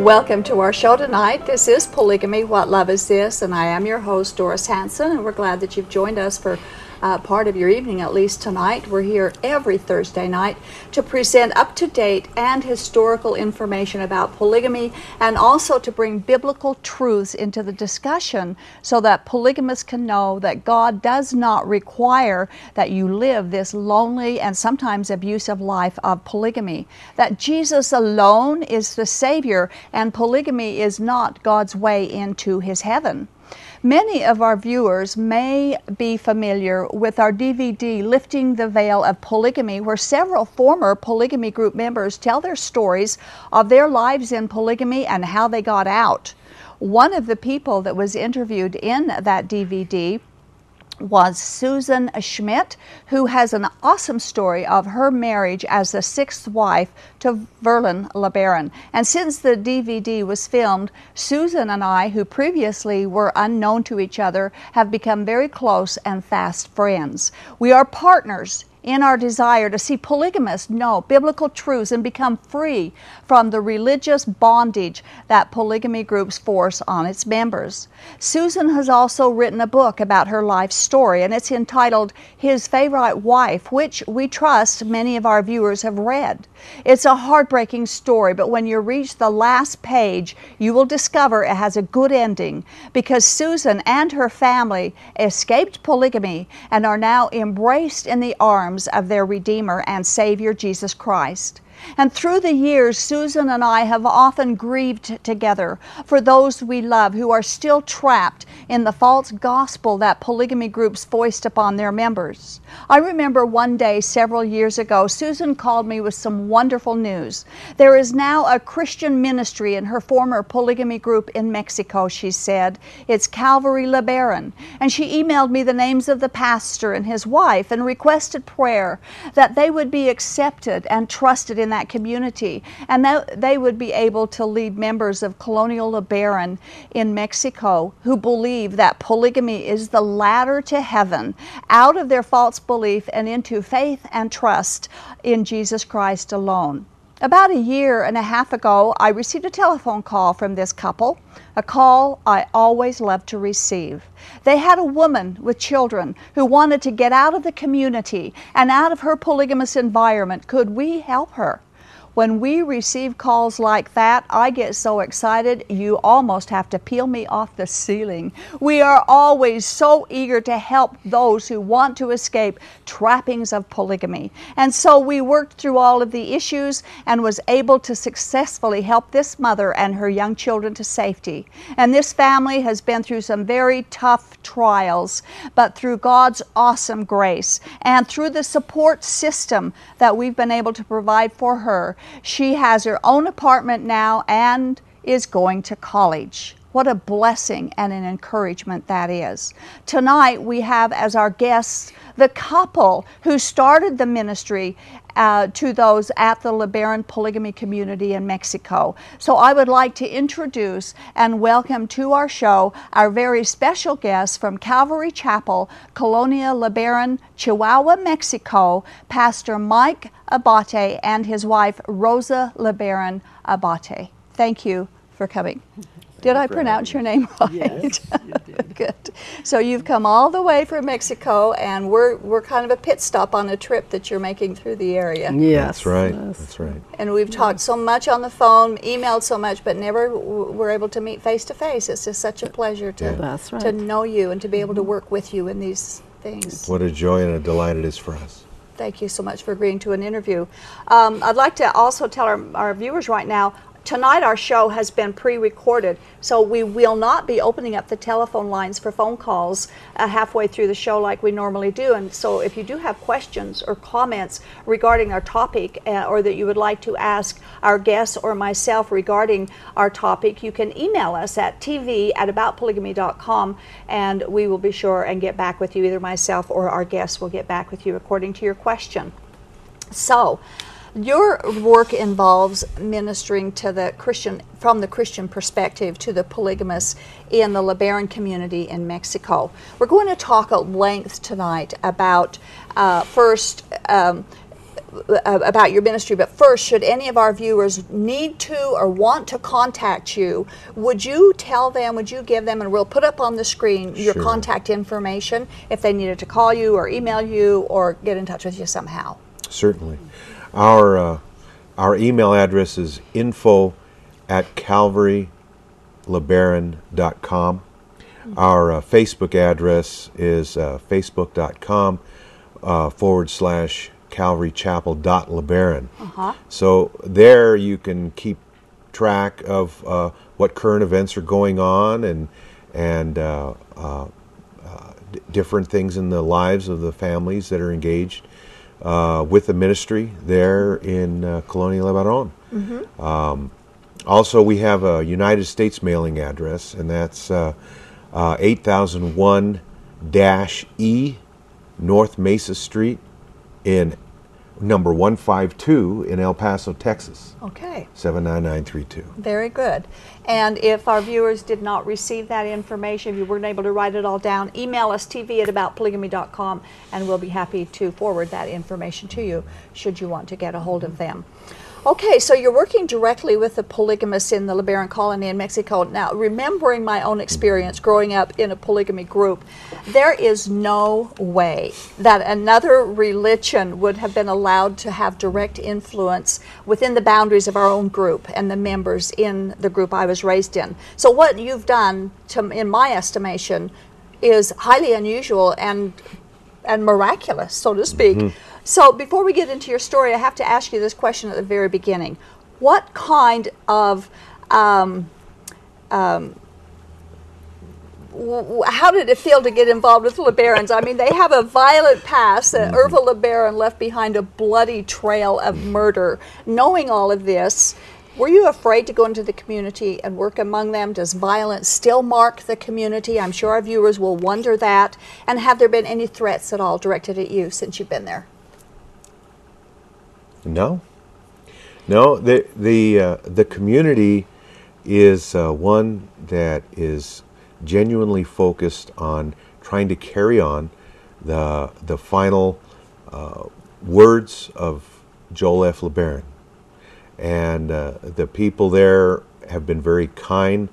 Welcome to our show tonight. This is Polygamy What Love Is This? And I am your host, Doris Hanson, and we're glad that you've joined us for uh, part of your evening, at least tonight. We're here every Thursday night to present up to date and historical information about polygamy and also to bring biblical truths into the discussion so that polygamists can know that God does not require that you live this lonely and sometimes abusive life of polygamy. That Jesus alone is the Savior and polygamy is not God's way into His heaven. Many of our viewers may be familiar with our DVD, Lifting the Veil of Polygamy, where several former polygamy group members tell their stories of their lives in polygamy and how they got out. One of the people that was interviewed in that DVD was Susan Schmidt, who has an awesome story of her marriage as the sixth wife to Verlan LeBaron. And since the DVD was filmed, Susan and I, who previously were unknown to each other, have become very close and fast friends. We are partners in our desire to see polygamists know biblical truths and become free from the religious bondage that polygamy groups force on its members. Susan has also written a book about her life story, and it's entitled His Favorite Wife, which we trust many of our viewers have read. It's a heartbreaking story, but when you reach the last page, you will discover it has a good ending because Susan and her family escaped polygamy and are now embraced in the arms of their Redeemer and Savior Jesus Christ. And through the years, Susan and I have often grieved together for those we love who are still trapped in the false gospel that polygamy groups foist upon their members. I remember one day several years ago, Susan called me with some wonderful news. There is now a Christian ministry in her former polygamy group in Mexico, she said. It's Calvary LeBaron. And she emailed me the names of the pastor and his wife and requested prayer that they would be accepted and trusted in that community, and that they would be able to lead members of Colonia LeBaron in Mexico who believe that polygamy is the ladder to heaven out of their false belief and into faith and trust in Jesus Christ alone. About a year and a half ago, I received a telephone call from this couple, a call I always love to receive. They had a woman with children who wanted to get out of the community and out of her polygamous environment. Could we help her? When we receive calls like that, I get so excited you almost have to peel me off the ceiling. We are always so eager to help those who want to escape trappings of polygamy. And so we worked through all of the issues and was able to successfully help this mother and her young children to safety. And this family has been through some very tough trials, but through God's awesome grace and through the support system that we've been able to provide for her, she has her own apartment now and is going to college. What a blessing and an encouragement that is. Tonight, we have as our guests the couple who started the ministry uh, to those at the LeBaron polygamy community in Mexico. So I would like to introduce and welcome to our show our very special guest from Calvary Chapel, Colonia LeBaron, Chihuahua, Mexico, Pastor Mike Abate and his wife Rosa LeBaron Abate. Thank you for coming. Did I pronounce your name right? Yes, you did. Good. So you've come all the way from Mexico, and we're we're kind of a pit stop on a trip that you're making through the area. Yes. That's right. yes. That's right. And we've talked so much on the phone, emailed so much, but never w- were able to meet face to face. It's just such a pleasure to Yeah. That's to right. Mm-hmm. know you and to be able to work with you in these things. What a joy and a delight it is for us. Thank you so much for agreeing to an interview. Um, I'd like to also tell our, our viewers right now tonight our show has been pre-recorded, so we will not be opening up the telephone lines for phone calls uh, halfway through the show like we normally do. And so, if you do have questions or comments regarding our topic, uh, or that you would like to ask our guests or myself regarding our topic, you can email us at tv at aboutpolygamy.com, and we will be sure and get back with you. Either myself or our guests will get back with you according to your question. So, your work involves ministering to the Christian, from the Christian perspective, to the polygamists in the LeBaron community in Mexico. We're going to talk at length tonight about uh, first. Um, about your ministry, but first, should any of our viewers need to or want to contact you, would you tell them, would you give them, and we'll put up on the screen your Sure. contact information if they needed to call you or email you or get in touch with you somehow? Certainly. Our, uh, our email address is info at calvarylebaron.com. Our uh, Facebook address is uh, facebook.com uh, forward slash calvarychapel.lebaron. Uh-huh. So there you can keep track of uh, what current events are going on and and uh, uh, uh, d- different things in the lives of the families that are engaged uh, with the ministry there in uh, Colonia LeBaron. Um, also, we have a United States mailing address, and that's uh, uh, 8001 E North Mesa Street in number 152 in El Paso, Texas, Okay. 79932. Very good. And if our viewers did not receive that information, if you weren't able to write it all down, email us tv at aboutpolygamy.com and we'll be happy to forward that information to you should you want to get a hold of them. Okay, so you're working directly with the polygamists in the LeBaron colony in Mexico. Now, remembering my own experience mm-hmm. growing up in a polygamy group, there is no way that another religion would have been allowed to have direct influence within the boundaries of our own group and the members in the group I was raised in. So, what you've done, to, in my estimation, is highly unusual and and miraculous, so to speak. Mm-hmm. So, before we get into your story, I have to ask you this question at the very beginning: What kind of um, w- how did it feel to get involved with LeBarons? I mean, they have a violent past. Uh, Ervil LeBaron left behind a bloody trail of murder. Knowing all of this, were you afraid to go into the community and work among them? Does violence still mark the community? I'm sure our viewers will wonder that. And have there been any threats at all directed at you since you've been there? No, no. The the uh, the community is uh, one that is genuinely focused on trying to carry on the the final uh, words of Joel F. LeBaron, and uh, the people there have been very kind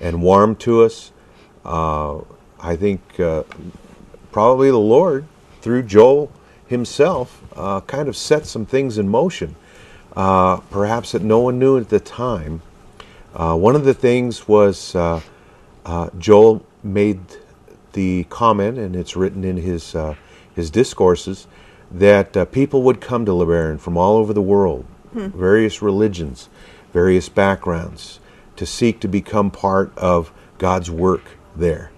and warm to us. Uh, I think uh, probably the Lord, through Joel himself, uh, kind of set some things in motion, uh, perhaps that no one knew at the time. Uh, one of the things was uh, uh, Joel made the comment, and it's written in his uh, his discourses, that uh, people would come to LeBaron from all over the world, various religions, various backgrounds, to seek to become part of God's work there.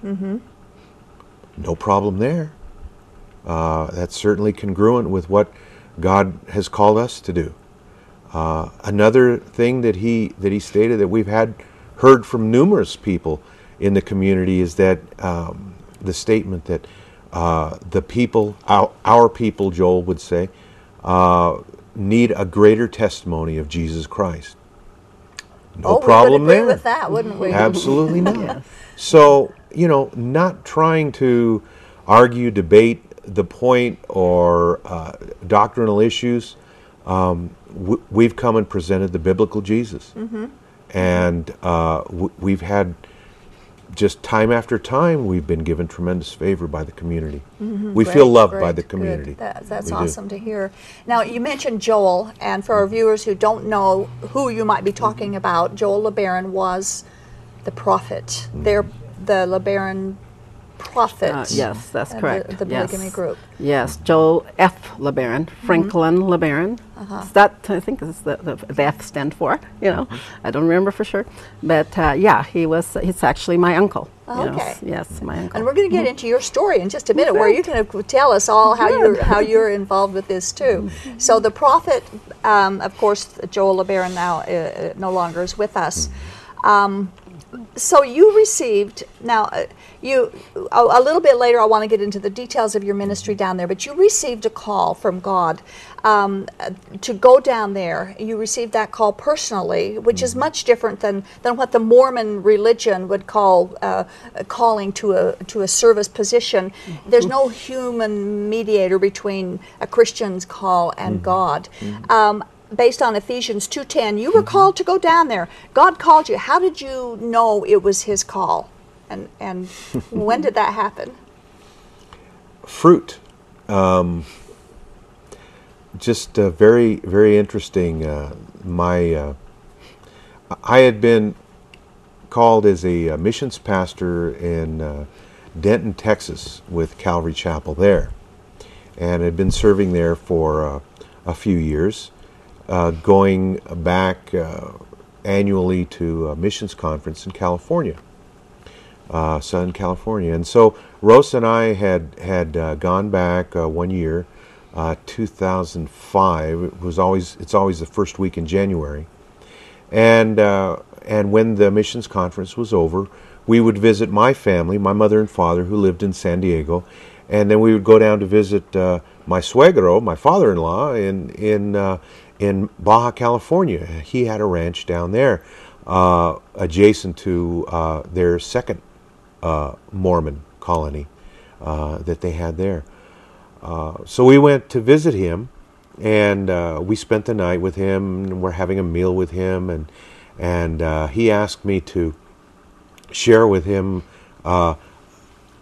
No problem there. Uh, that's certainly congruent with what God has called us to do. Uh, another thing that he that he stated that we've had heard from numerous people in the community is that um, the statement that uh, the people, our, our people, Joel would say, uh, need a greater testimony of Jesus Christ. No oh, problem we would agree there. with that, wouldn't we? Absolutely not. So, you know, not trying to argue, debate the point or uh, doctrinal issues, um, w- we've come and presented the biblical Jesus. Mm-hmm. And uh, w- we've had just time after time, we've been given tremendous favor by the community. We Mm-hmm. Great, feel loved by the community. That- that's We do. awesome to hear. Now, you mentioned Joel, and for our viewers who don't know who you might be talking about, Joel LeBaron was the prophet. Mm-hmm. The LeBaron prophet. Uh, yes, that's uh, the- correct. The, polygamy yes. group. Yes, Joel F. LeBaron, Franklin LeBaron. Uh-huh. That I think is the, the, the F stand for. You know, I don't remember for sure, but uh, yeah, he was. He's actually my uncle. Oh, Yes, okay. Yes, my uncle. And we're going to get into your story in just a minute, where you can uh, tell us all how you're how you're involved with this too. So the prophet, um, of course, Joel LeBaron now uh, uh, no longer is with us. Um, so you received now uh, you a, a little bit later. I want to get into the details of your ministry down there, but you received a call from God um, to go down there. You received that call personally, which is much different than than what the Mormon religion would call uh, a calling to a to a service position. There's no human mediator between a Christian's call and God. Um, based on Ephesians 2:10, you were called to go down there. God called you. How did you know it was his call? And and when did that happen? fruit. Um, just uh, very, very interesting. Uh, my, uh, I had been called as a uh, missions pastor in uh, Denton, Texas, with Calvary Chapel there, and had been serving there for uh, a few years, going back uh, annually to a missions conference in California uh, Southern California. And so Rosa and I had had uh, gone back uh, one year, uh, 2005. It was always it's always the first week in January, and uh, and when the missions conference was over, we would visit my family, my mother and father, who lived in San Diego, and then we would go down to visit uh, my suegro, my father-in-law, in in uh, in Baja California. He had a ranch down there, uh, adjacent to uh, their second uh, Mormon colony uh, that they had there. Uh, so we went to visit him, and uh, we spent the night with him. And we're having a meal with him, and and he asked me to share with him a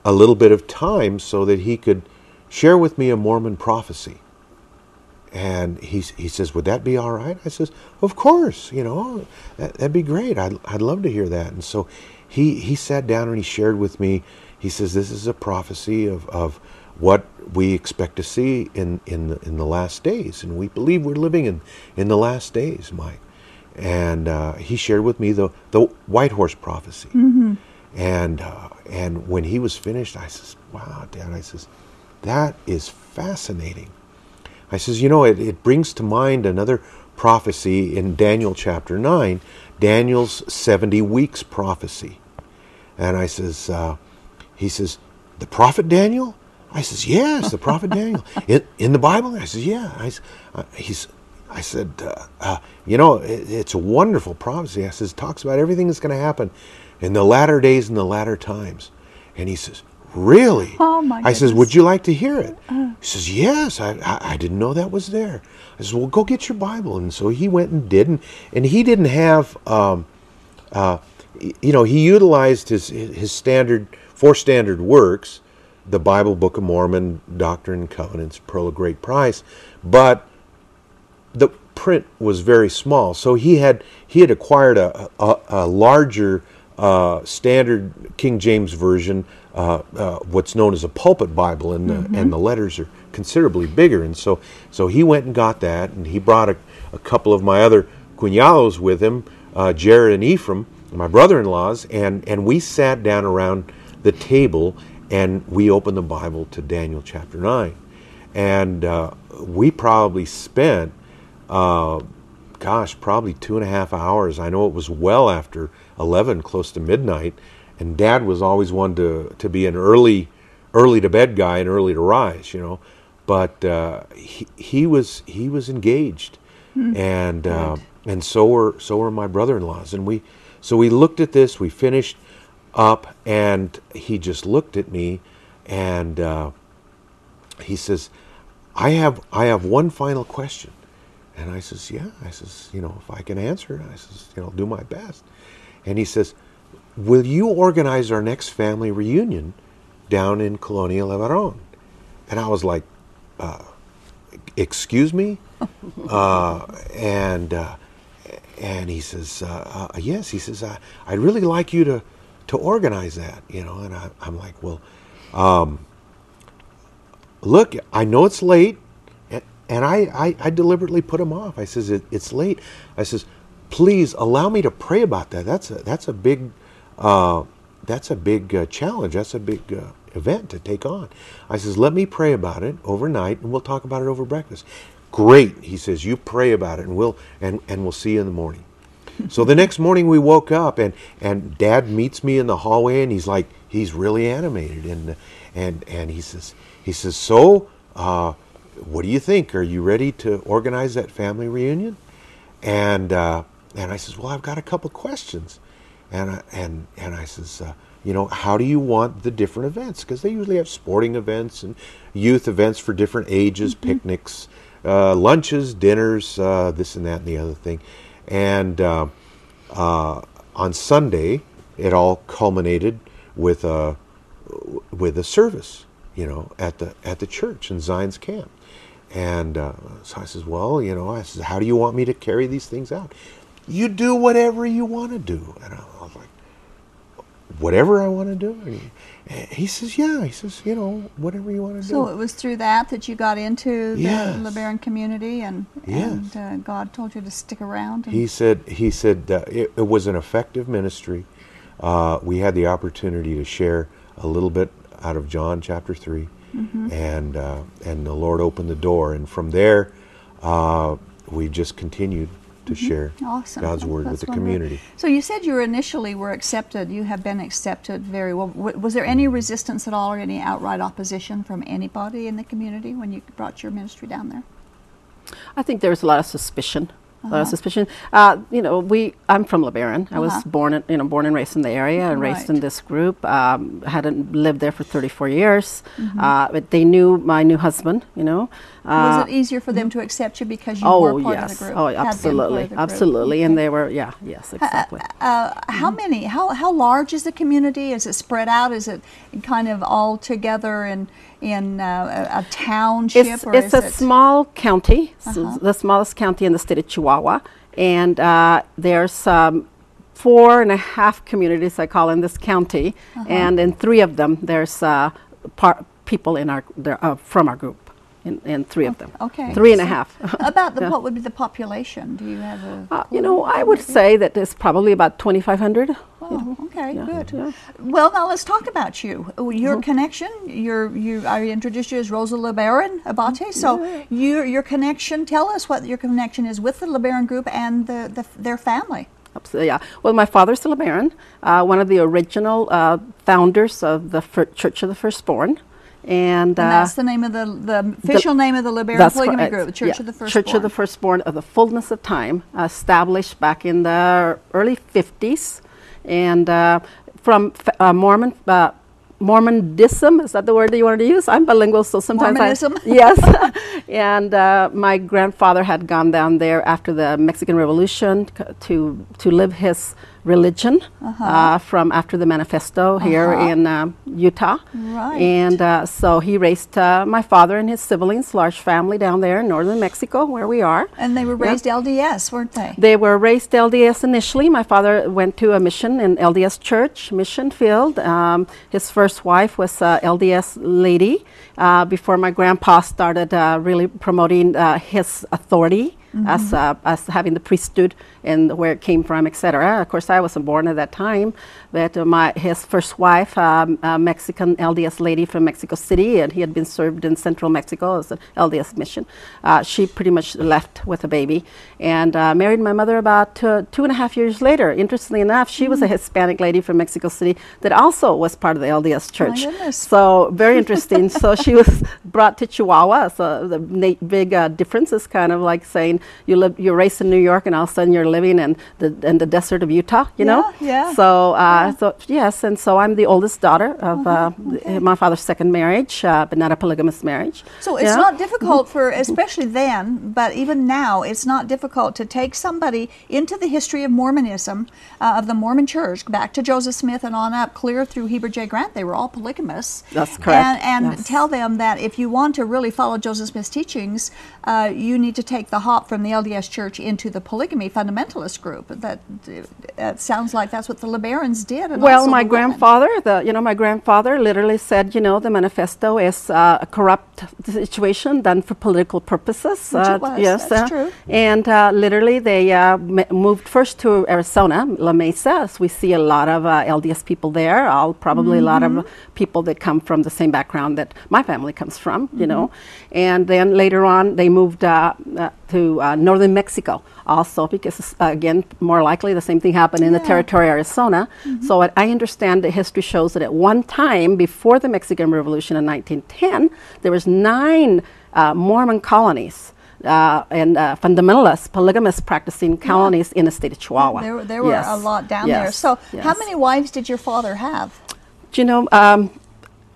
little bit of time so that he could share with me a Mormon prophecy. And he, he says, Would that be all right? I says, Of course, you know, that, that'd be great. I'd, I'd love to hear that. And so he, he sat down and he shared with me, he says, This is a prophecy of, of what we expect to see in, in, the, in the last days. And we believe we're living in, in the last days, Mike. And uh, he shared with me the, the white horse prophecy. And, uh, and when he was finished, I says, Wow, Dad, I says, that is fascinating. I says, you know, it, it brings to mind another prophecy in Daniel chapter 9, Daniel's 70 weeks prophecy. And I says, uh, he says, the prophet Daniel? I says, yes, the prophet Daniel. In, in the Bible? I says, yeah. I, uh, he's, I said, uh, uh, you know, it, it's a wonderful prophecy. I says, it talks about everything that's going to happen in the latter days and the latter times. And he says, really? Oh, my I says, would you like to hear it? He says, yes, I, I, I didn't know that was there. I says, well, go get your Bible. And so he went and did. And, and he didn't have, um, uh, you know, he utilized his, his standard, four standard works, the Bible, Book of Mormon, Doctrine and Covenants, Pearl of Great Price, but the print was very small. So he had he had acquired a, a, a larger uh, standard King James version, uh, uh, what's known as a pulpit Bible, and the, and the letters are considerably bigger. And so so he went and got that, and he brought a, a couple of my other cuñados with him, uh, Jared and Ephraim, my brother-in-laws, and and we sat down around the table and we opened the Bible to Daniel chapter nine, and uh, we probably spent uh, gosh, probably two and a half hours. I know it was well after 11, close to midnight. And dad was always one to, to be an early, early to bed guy and early to rise, you know. But uh, he, he was he was engaged, and uh, and so were so were my brother-in-laws. And we so we looked at this. We finished up, and he just looked at me, and uh, he says, "I have I have one final question." And I says, yeah. I says, you know, if I can answer I says, you know, do my best. And he says, will you organize our next family reunion down in Colonia Lebaron? And I was like, uh, excuse me? uh, and uh, and he says, uh, uh, yes. He says, I, I'd really like you to, to organize that, you know. And I, I'm like, well, um, look, I know it's late, and I, I, I deliberately put him off. I says, it, it's late. I says, please allow me to pray about that. That's a, that's a big, uh, that's a big uh, challenge. That's a big uh, event to take on. I says, let me pray about it overnight, and we'll talk about it over breakfast. Great, he says. You pray about it, and we'll and, and we'll see you in the morning. so the next morning we woke up, and and Dad meets me in the hallway, and he's like, he's really animated, and and and he says, he says, so. Uh, what do you think? Are you ready to organize that family reunion? And uh, and I says, well, I've got a couple questions, and I, and and I says, uh, you know, how do you want the different events? Because they usually have sporting events and youth events for different ages, picnics, uh, lunches, dinners, uh, this and that and the other thing, and uh, uh, on Sunday it all culminated with a with a service, you know, at the at the church in Zion's camp. And uh, so I says, well, you know, I says, how do you want me to carry these things out? You do whatever you want to do. And I was like, whatever I want to do. And he, says, yeah. He says, you know, whatever you want to So do. So it was through that that you got into the Yes. LeBaron community, and Yes. and uh, God told you to stick around. And He said, he said uh, it, it was an effective ministry. Uh, we had the opportunity to share a little bit out of John chapter 3 Mm-hmm. and uh, and the Lord opened the door, and from there, uh, we just continued to share Mm-hmm. Awesome. God's That's- word with the wonderful. community. So you said you initially were accepted. You have been accepted very well. W- was there any resistance at all, or any outright opposition from anybody in the community when you brought your ministry down there? I think there was a lot of suspicion. A lot Uh-huh. of suspicion. Uh, you know, we. I'm from LeBaron. I was Uh-huh. born, in, you know, born and raised in the area, and raised in this group. Um, hadn't lived there for 34 years, Mm-hmm. uh, but they knew my new husband. You know. Was Uh, it easier for them to accept you because you oh were part yes. of the group? Oh, absolutely, absolutely. And they were, yeah, yes, exactly. Uh, how many? How how large is the community? Is it spread out? Is it kind of all together in in uh, a, a township? It's, or it's a it, small county, Uh-huh. the smallest county in the state of Chihuahua, and uh, there's um, four and a half communities I call in this county, Uh-huh. and in three of them there's uh, par- people in our there, uh, from our group, in, in three of them. okay. three and a half. About the Yeah. what would be the population? Do you have a? Uh, you know, I would say that it's probably about 2,500. Oh, okay, Yeah, good. yeah. Well, now let's talk about you. Your Mm-hmm. connection. Your you. I introduced you as Rosa LeBaron Abate. So your your connection. Tell us what your connection is with the LeBaron group and the, the their family. Absolutely, yeah. Well, my father's a LeBaron, uh, one of the original uh, founders of the Church of the Firstborn. And, And uh, that's the name of the the official name of the That's Polygamy. Group, Church Yeah. of the Firstborn. Church of the Firstborn of the Fullness of Time, established back in the early 50s, and uh, from f- uh, Mormon. Mormonism is that the word that you wanted to use? I'm bilingual, so sometimes Mormonism? I yes. and uh, my grandfather had gone down there after the Mexican Revolution c- to to live his religion uh from after the manifesto here Uh-huh. in uh, Utah. Right. And uh, so he raised uh, my father and his siblings, large family down there in northern Mexico, where we are. And they were Yeah. raised LDS, weren't they? They were raised LDS initially. My father went to a mission in LDS Church, Mission Field. Um, his first wife was a LDS lady uh, before my grandpa started uh, really promoting uh, his authority. As, uh, as having the priesthood and where it came from, etc. Of course, I wasn't born at that time, uh, my his first wife, um, a Mexican LDS lady from Mexico City, and he had been served in Central Mexico as an LDS mission. Uh, she pretty much left with a baby and uh, married my mother about uh, two and a half years later. Interestingly enough, she was a Hispanic lady from Mexico City that also was part of the LDS Church. goodness. So very interesting. so she was brought to Chihuahua. So the big uh, difference is kind of like saying you live, you're raised in New York, and all of a sudden you're living in the in the desert of Utah. You know. Yeah, yeah. So uh, so yes, and so I'm the oldest daughter of uh, okay. my father's second marriage, uh, but not a polygamous marriage. So it's Yeah. not difficult for, especially then, but even now, it's not difficult to take somebody into the history of Mormonism, uh, of the Mormon Church, back to Joseph Smith and on up, clear through Heber J. Grant. They were all polygamists. That's correct, And, and yes. tell them that if you want to really follow Joseph Smith's teachings, uh, you need to take the hop from the LDS Church into the polygamy fundamentalist group. That, that sounds like that's what the LeBarons did. And well, my the grandfather, the you know, my grandfather literally said, you know, the manifesto is uh, a corrupt situation done for political purposes. Which it Uh, was, yes, that's uh, true. And uh, literally, they uh, m- moved first to Arizona, La Mesa. As we see a lot of uh, LDS people there. All probably a lot Mm-hmm. of people that come from the same background that my family comes from. You Mm-hmm. know, and then later on, they moved uh, uh, to uh, northern Mexico also because uh, again, more likely the same thing happened in the territory of Arizona. So what I understand the history shows that at one time before the Mexican Revolution in 1910, there was nine uh, Mormon colonies. Uh, and uh, fundamentalist, polygamous practicing colonies in the state of Chihuahua. There, there were Yes. a lot down there. Yes. So, how many wives did your father have? Do you know, um,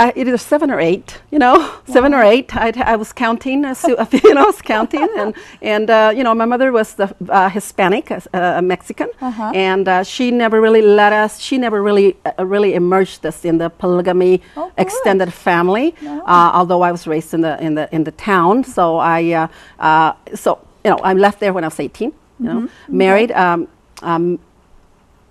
I, either seven or eight, you know, seven or eight. I'd, I was counting, uh, so, you know, I was counting. And, and uh, you know, my mother was the uh, Hispanic, uh, uh, Mexican. Uh-huh. And uh, she never really let us, she never really, uh, really immersed us in the polygamy Oh, extended family. No. Uh, although I was raised in the, in the, in the town. So I, uh, uh, so, you know, I left there when I was 18, you know, Mm-hmm. married. Um, um,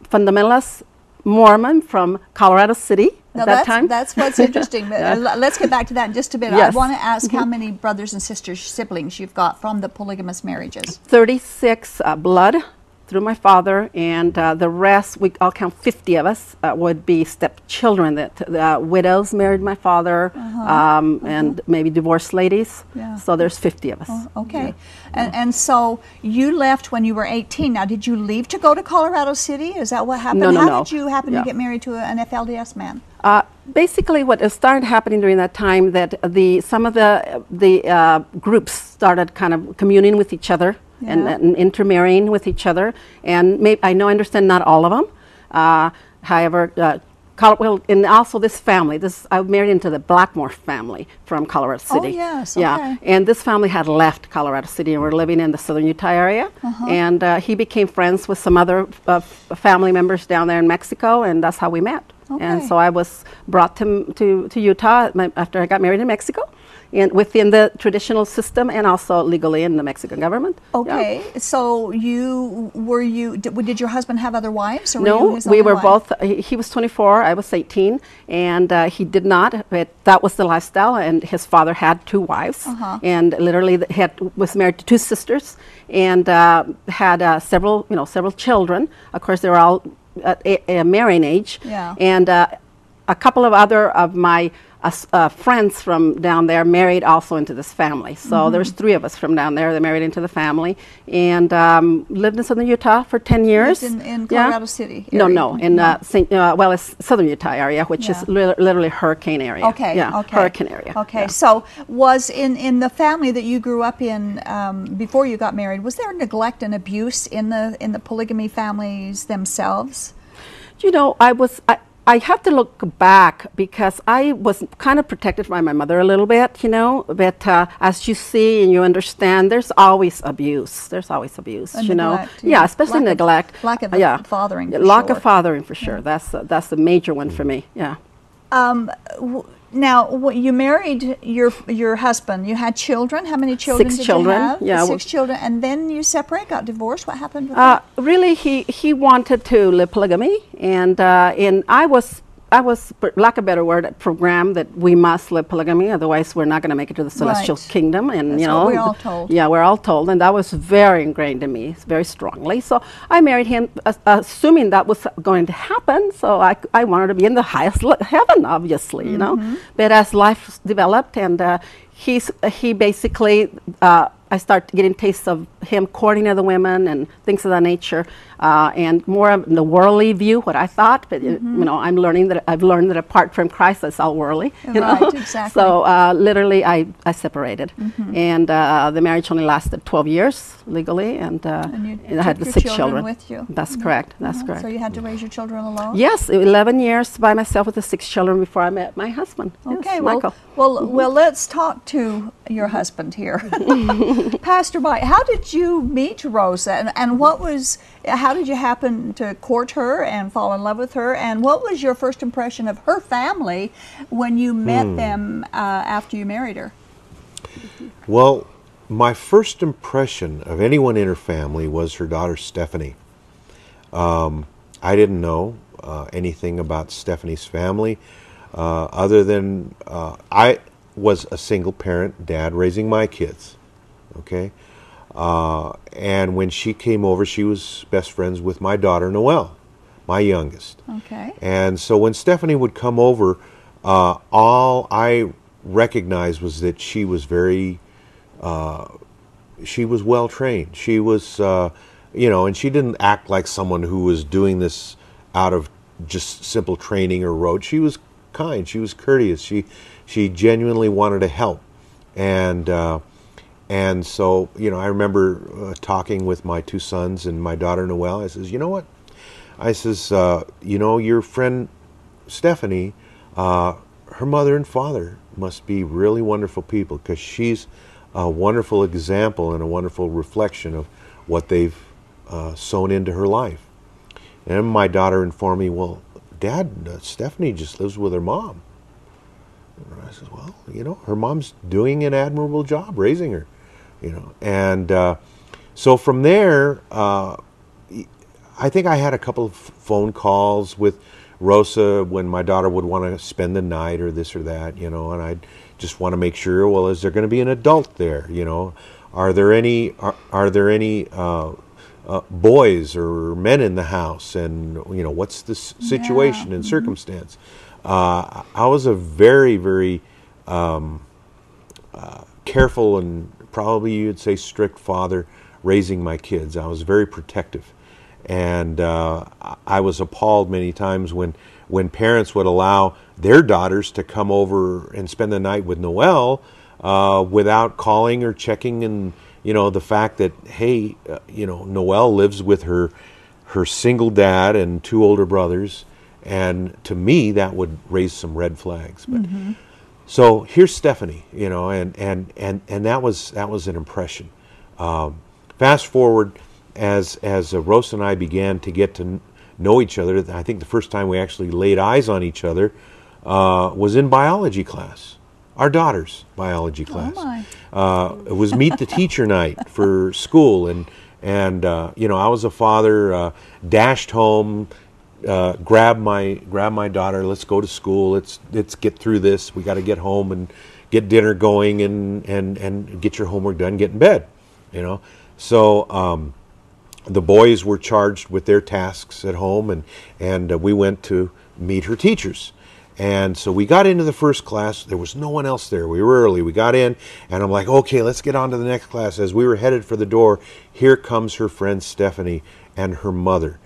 fundamentalist Mormon from Colorado City Now that that's, time. that's what's interesting. Uh, Let's get back to that in just a bit. I want to ask how many brothers and sisters, siblings you've got from the polygamous marriages. 36 uh, blood through my father, and uh, the rest, we, I'll count 50 of us, uh, would be stepchildren that uh, widows married my father, um, and maybe divorced ladies. Uh-huh. Yeah. So there's 50 of us. Okay. And, and so you left when you were 18. Now, did you leave to go to Colorado City? Is that what happened? No, no, How no. did you happen Yeah. to get married to an FLDS man? Uh, basically, what started happening during that time that the some of the the uh, groups started kind of communing with each other Yeah. and intermarrying with each other, and may, I know I understand not all of them. Uh, however, uh, Col- well, and also this family. This I married into the Blackmore family from Colorado City. Oh, City. yes, Yeah, okay. and this family had left Colorado City and were living in the southern Utah area. Uh-huh. And uh, he became friends with some other uh, family members down there in Mexico, and that's how we met. Okay. And so I was brought to, to, to Utah after I got married in Mexico, and within the traditional system and also legally in the Mexican government. Yeah. Okay. So you were you did, did your husband have other wives? Or were you No, we were wife? both. He, he was 24, I was 18, and uh, he did not. But that was the lifestyle, and his father had two wives, Uh-huh. and literally had was married to two sisters, and uh, had uh, several, you know, several children. Of course, they were all at a, a marrying age, Yeah. and uh, a couple of other of my uh, uh, friends from down there married also into this family. So Mm-hmm. there's three of us from down there that married into the family, and um, lived in southern Utah for 10 years. in- in Yeah. Colorado City No, area? no, in uh, Saint, uh, well, it's southern Utah area, which is li- literally hurricane area. Okay. Yeah, okay. hurricane area. Okay. yeah. So was in in the family that you grew up in um, before you got married? Was there neglect and abuse in the in the polygamy families themselves? You know, I was. I, I have to look back because I was kind of protected by my mother a little bit, you know. But uh, as you see and you understand, there's always abuse. There's always abuse, And you know. Yeah, yeah. especially Lack of- neglect. lack of Uh, yeah. fathering, for lack sure. of fathering for sure. That's uh, that's the major one for me. Yeah. W- Now, you married your your husband. You had children. How many children Six did children, you have? yeah, six children, and then you separate, got divorced. What happened Uh, really, he, he wanted to live polygamy, and uh, and I was I was, for lack of a better word, programmed that we must live polygamy, otherwise we're not going to make it to the celestial Right. kingdom. And That's you know, we're all told. Yeah, we're all told, and that was very ingrained in me, very strongly. So I married him, uh, assuming that was going to happen. So I, I wanted to be in the highest heaven, obviously, you know. Mm-hmm. But as life developed, and uh, he's he basically. I start getting tastes of him courting other women and things of that nature, uh, and more of the worldly view, what I thought. But uh, you know, I'm learning that I've learned that apart from Christ, it's all worldly. You know? Exactly. So uh, literally, I, I separated, and uh, the marriage only lasted 12 years legally, and, uh, And I had the six children children. with you. That's Mhm. correct. That's Uh-huh. correct. So you had to raise your children alone. Yes, 11 years by myself with the six children before I met my husband. Yes, Okay, well, Michael. Well, well, let's talk to your husband here, Pastor Mike. How did you meet Rosa, and, and what was, how did you happen to court her and fall in love with her, and what was your first impression of her family when you met them uh, after you married her? Well, my first impression of anyone in her family was her daughter Stephanie. Um, I didn't know uh, anything about Stephanie's family uh, other than uh, I was a single parent dad raising my kids. Okay. Uh, and when she came over, she was best friends with my daughter Noelle, my youngest. Okay. And so when Stephanie would come over, uh, all I recognized was that she was very, uh, she was well trained. She was, uh, you know, and she didn't act like someone who was doing this out of just simple training or rote. She was kind. She was courteous. She, she genuinely wanted to help, and. Uh, and so, you know, I remember uh, talking with my two sons and my daughter Noelle. I says, you know what? I says, uh, you know, your friend Stephanie, uh, her mother and father must be really wonderful people because she's a wonderful example and a wonderful reflection of what they've uh, sown into her life. And my daughter informed me, well, Dad, uh, Stephanie just lives with her mom. And I says, well, you know, her mom's doing an admirable job raising her you know. And uh, so from there, uh, I think I had a couple of phone calls with Rosa when my daughter would want to spend the night or this or that, you know, and I'd just want to make sure. Well, is there going to be an adult there? You know, are there any are, are there any uh, boys or men in the house, and you know, what's the situation Yeah. and circumstance? Uh, I was a very very um, uh, careful and probably you'd say strict father raising my kids. I was very protective, and uh, I- I was appalled many times when when parents would allow their daughters to come over and spend the night with Noelle uh, without calling or checking and you know the fact that hey uh, you know Noelle lives with her her single dad and two older brothers and to me that would raise some red flags. But so here's Stephanie, you know, and and and and that was that was an impression. Um, fast forward, as as uh, Rose and I began to get to kn- know each other, I think the first time we actually laid eyes on each other uh, was in biology class, our daughter's biology class. my. Uh, it was meet the teacher night for school, and and uh, you know I was a father, uh, dashed home, uh, grab my grab my daughter. Let's go to school. Let's let's get through this. We got to get home and get dinner going and and and get your homework done. Get in bed. You know. So um, the boys were charged with their tasks at home, and and uh, we went to meet her teachers. And so we got into the first class. There was no one else there. We were early. We got in, and I'm like, okay, let's get on to the next class. As we were headed for the door, here comes her friend Stephanie and her mother.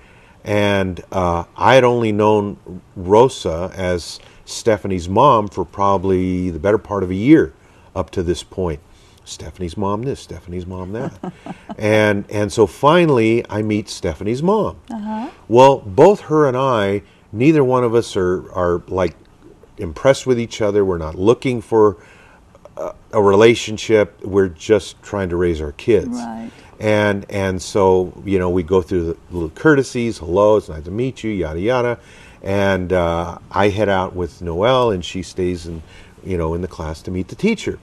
And uh, I had only known Rosa as Stephanie's mom for probably the better part of a year up to this point. Stephanie's mom this, Stephanie's mom that. and and so finally I meet Stephanie's mom. Well, both her and I, neither one of us are are like impressed with each other. We're not looking for a, a relationship. We're just trying to raise our kids. Right. And and so you know we go through the little courtesies, hello, it's nice to meet you, yada yada, and uh, I head out with Noelle, and she stays in, you know, in the class to meet the teacher.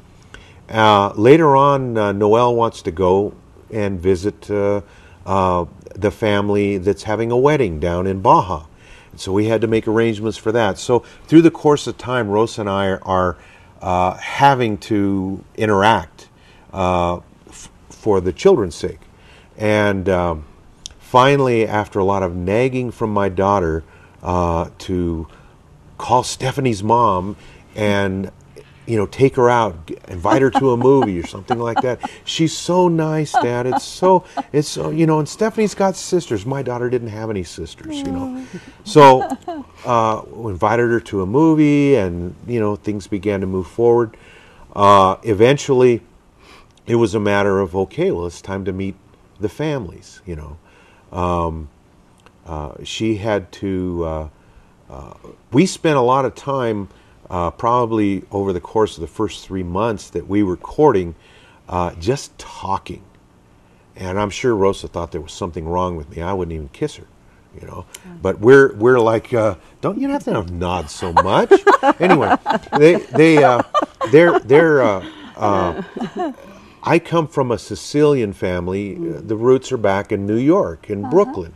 Uh, later on, uh, Noelle wants to go and visit uh, uh, the family that's having a wedding down in Baja. And so we had to make arrangements for that. So through the course of time, Rose and I are, are uh, having to interact uh, f- for the children's sake. And um, finally, after a lot of nagging from my daughter, uh, to call Stephanie's mom and you know take her out, invite her to a movie or something like that. She's so nice, Dad. It's so it's so you know. And Stephanie's got sisters. My daughter didn't have any sisters, you know. So uh, invited her to a movie, and you know things began to move forward. Uh, eventually, it was a matter of okay, well, it's time to meet the families, you know. Um, uh, she had to. Uh, uh, we spent a lot of time, uh, probably over the course of the first three months that we were courting, uh, just talking. And I'm sure Rosa thought there was something wrong with me. I wouldn't even kiss her, you know. But we're we're like, uh, don't you have to nod so much? anyway, they they uh, they're they're uh, uh, I come from a Sicilian family. Uh, The roots are back in New York, in Brooklyn,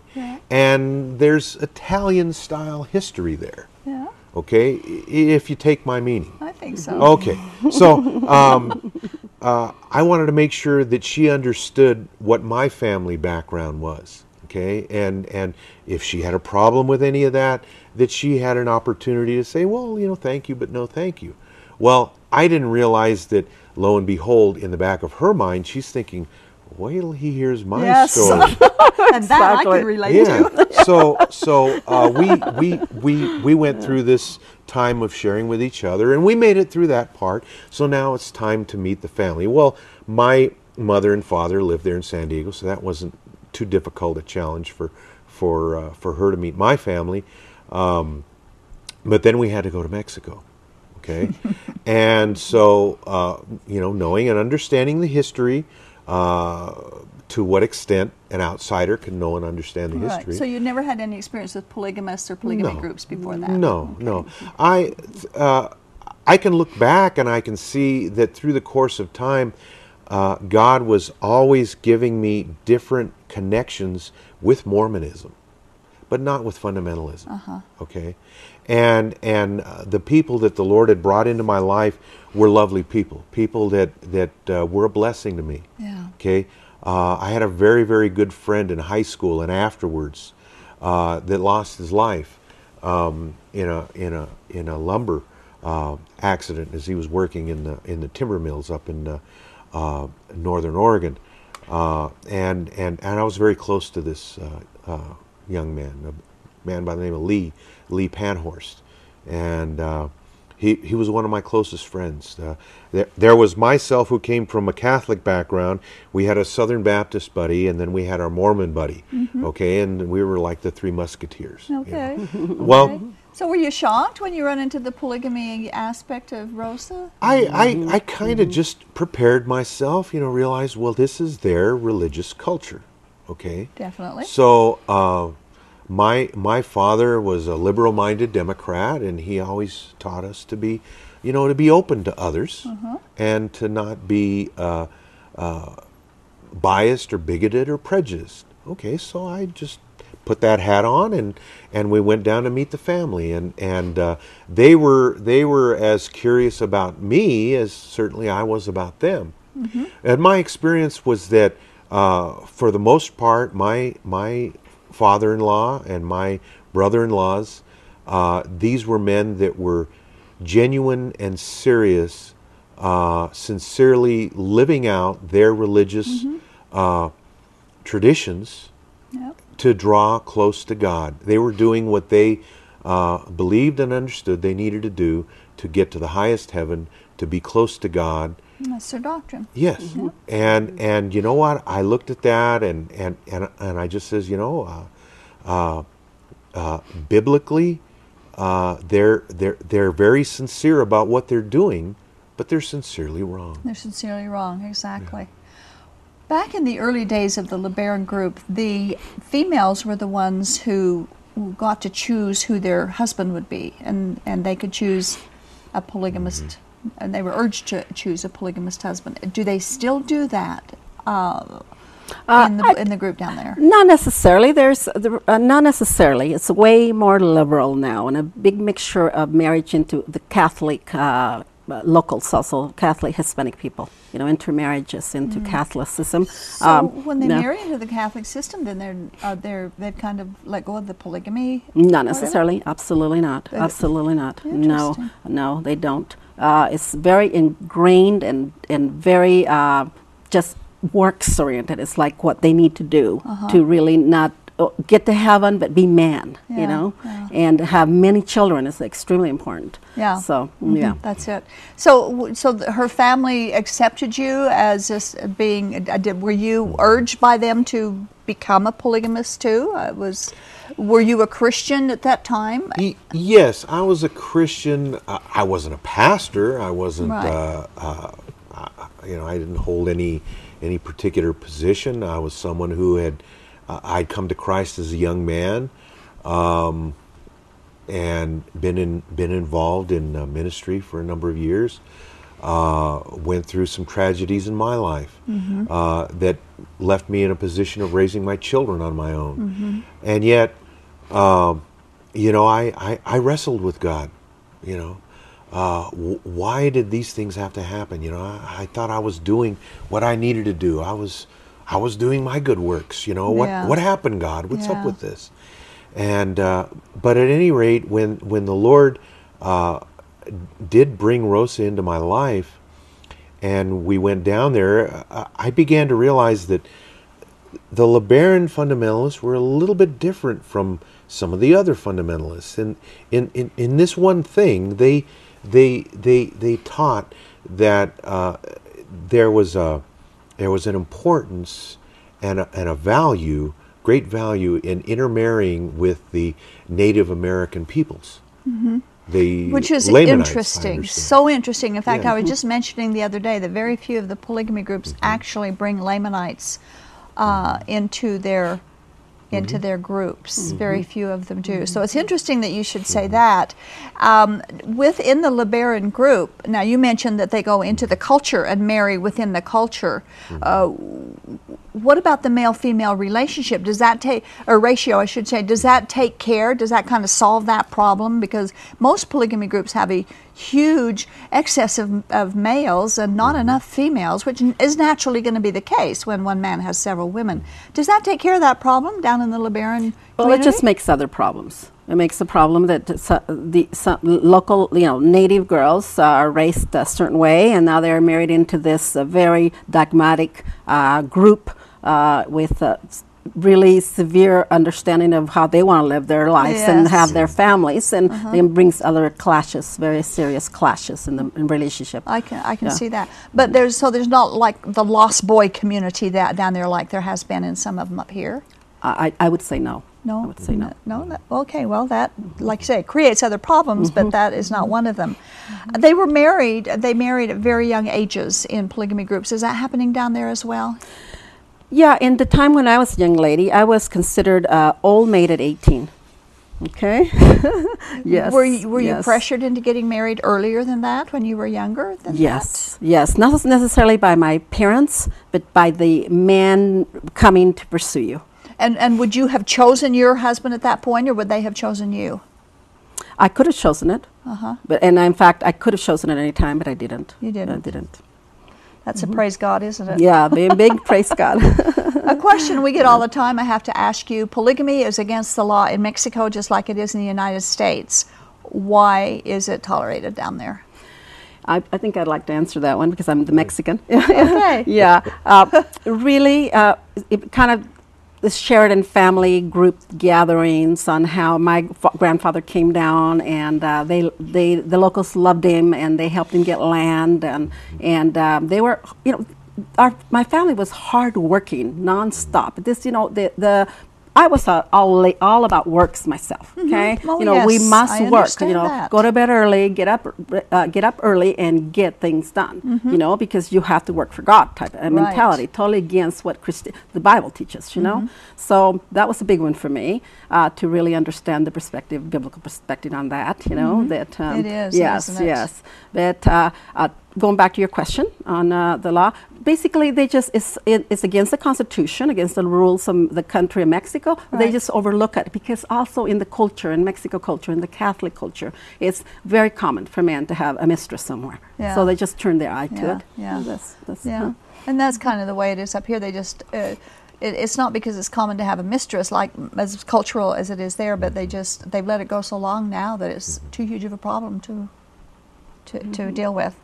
and there's Italian style history there. Yeah, Okay, if you take my meaning. I think so. Okay, so um, uh, I wanted to make sure that she understood what my family background was. Okay, and and if she had a problem with any of that, that she had an opportunity to say, well, you know, thank you, but no, thank you. Well, I didn't realize that. Lo and behold, in the back of her mind, she's thinking, wait till he hears my Yes. story. and that I can relate Yeah. to. so so uh, we we we we went through this time of sharing with each other, and we made it through that part. So now it's time to meet the family. Well, my mother and father lived there in San Diego, so that wasn't too difficult a challenge for for uh, for her to meet my family. Um, but then we had to go to Mexico. Okay, and so uh, you know, knowing and understanding the history, uh, to what extent an outsider can know and understand the Right. history. So you never had any experience with polygamists or polygamy No. groups before that? No, no. I uh, I can look back and I can see that through the course of time, uh, God was always giving me different connections with Mormonism, but not with fundamentalism. Okay, and and uh, the people that the Lord had brought into my life were lovely people, people that that uh, were a blessing to me. Yeah. Okay. Uh, I had a very, very good friend in high school and afterwards uh, that lost his life um, in a in a in a lumber uh, accident as he was working in the in the timber mills up in uh, uh, northern Oregon, uh, and and and I was very close to this uh, uh, young man, a man by the name of Lee Lee Panhorst, and. Uh, he, he was one of my closest friends. Uh, there, there was myself who came from a Catholic background. We had a Southern Baptist buddy, and then we had our Mormon buddy. Okay, and we were like the three Musketeers. you know. Okay. Well, Okay. So were you shocked when you run into the polygamy aspect of Rosa? I, I, I kind of just prepared myself, you know, realized, well, this is their religious culture. Okay. Definitely. So uh, my my father was a liberal-minded Democrat, and he always taught us to be, you know, to be open to others and to not be uh, uh, biased or bigoted or prejudiced. Okay, so I just put that hat on and and we went down to meet the family and and uh, they were they were as curious about me as certainly I was about them. And my experience was that uh, for the most part, my my father-in-law and my brother-in-laws, uh, these were men that were genuine and serious, uh, sincerely living out their religious uh, traditions Yep. to draw close to God. They were doing what they uh, believed and understood they needed to do to get to the highest heaven, to be close to God. That's their doctrine. Yes, and and you know what? I looked at that and and and, and I just says, you know, uh, uh, uh, biblically, uh, they're they're they're very sincere about what they're doing, but they're sincerely wrong. They're sincerely wrong, exactly. Back in the early days of the LeBaron group, the females were the ones who got to choose who their husband would be, and, and they could choose a polygamist, Mm-hmm. And they were urged to choose a polygamist husband. Do they still do that uh, in, the, I- in the group down there? Not necessarily. There's there- uh, not necessarily. It's way more liberal now, and a big mixture of marriage into the Catholic uh, uh, locals, also Catholic Hispanic people. You know, intermarriages into Catholicism. Mm. So Um, when they no. marry into the Catholic system, then they're uh, they're they've kind of let go of the polygamy. Not Whatever? necessarily. Absolutely not. Uh, Absolutely not. No, no, they don't. Uh, it's very ingrained and and very uh, just works oriented. It's like what they need to do to really not uh, get to heaven, but be man. Yeah, you know, yeah. and have many children is extremely important. Yeah. So Mhm, yeah. that's it. So, so th- her family accepted you as this being. Uh, did, were you urged by them to become a polygamist too? Uh, was were you a Christian at that time? Yes, I was a Christian. I, I wasn't a pastor. I wasn't. Right. Uh, uh, uh, you know, I didn't hold any any particular position. I was someone who had. Uh, I'd come to Christ as a young man, um, and been in been involved in uh, ministry for a number of years. Uh, went through some tragedies in my life uh, that left me in a position of raising my children on my own. And yet, um, you know, I, I, I wrestled with God, you know. Uh, w- why did these things have to happen? You know, I, I thought I was doing what I needed to do. I was, I was doing my good works. You know, what Yeah. what happened, God? What's Yeah. up with this? And uh, but at any rate, when when the Lord uh, did bring Rosa into my life, and we went down there, I began to realize that the LeBaron fundamentalists were a little bit different from some of the other fundamentalists. And in, in, in this one thing, they, they, they, they taught that uh, there, was a, there was an importance and a, and a value, great value, in intermarrying with the Native American peoples. The Which is Lamanites, interesting, so interesting. In fact, Yeah. I was just mentioning the other day that very few of the polygamy groups Mm-hmm. actually bring Lamanites uh, into their into Mm-hmm. their groups. Very few of them do. So Mm-hmm. it's interesting that you should say that. Um, within the LeBaron group, now you mentioned that they go into the culture and marry within the culture. Mm-hmm. Uh, what about the male female relationship? Does that take, or ratio, I should say, does that take care? Does that kind of solve that problem? Because most polygamy groups have a huge excess of, of males and not enough females, which is naturally going to be the case when one man has several women. Does that take care of that problem down in the LeBaron Well, it just makes other problems. It makes the problem that the local, you know, native girls are raised a certain way, and now they're married into this uh, very dogmatic uh, group uh, with uh, s- really severe understanding of how they want to live their lives and have their families, and it brings other clashes, very serious clashes in the in relationship. I can I can Yeah. see that, but there's so there's not like the lost boy community that down there like there has been in some of them up here. I, I would say no. No, I would say no. No, that, okay. Well, that, like you say, creates other problems, Mm-hmm. but that is not one of them. They were married. They married at very young ages in polygamy groups. Is that happening down there as well? Yeah, in the time when I was a young lady, I was considered uh, old maid at 18. Okay? yes. Were you, were you pressured into getting married earlier than that when you were younger? Than Yes, yes. Not necessarily by my parents, but by the man coming to pursue you. And and would you have chosen your husband at that point, or would they have chosen you? I could have chosen it, Uh-huh. but and in fact, I could have chosen it any time, but I didn't. You didn't. I didn't. That's a praise God, isn't it? Mm-hmm. Yeah, big, big praise God. A question we get all the time, I have to ask you polygamy is against the law in Mexico just like it is in the United States. Why is it tolerated down there? I, I think I'd like to answer that one because I'm the Mexican. Okay. yeah, uh, really, uh, it kind of the Sheridan family group gatherings on how my fa- grandfather came down and uh, they, they, the locals loved him and they helped him get land and, and um, they were, you know, our, my family was hardworking, nonstop. This, you know, the, the I was uh, all, all about works myself. Okay, Oh, you know, we must I work. You know, that. go to bed early, get up, uh, get up early, and get things done. You know, because you have to work for God type of Right. mentality, totally against what Christi- the Bible teaches. You know, so that was a big one for me uh, to really understand the perspective, biblical perspective on that. You know, that um, It is, yes, yes. But uh, uh, going back to your question on uh, the law, basically they just it's, it, it's against the Constitution, against the rules of the country of Mexico. They just overlook it because also in the culture, in Mexico culture, in the Catholic culture, it's very common for men to have a mistress somewhere. Yeah. So they just turn their eye to Yeah, it. yeah. That's, that's, Yeah, uh, and that's kind of the way it is up here. They just. Uh, it, it's not because it's common to have a mistress, like as cultural as it is there, but they just they've let it go so long now that it's too huge of a problem to to, to deal with.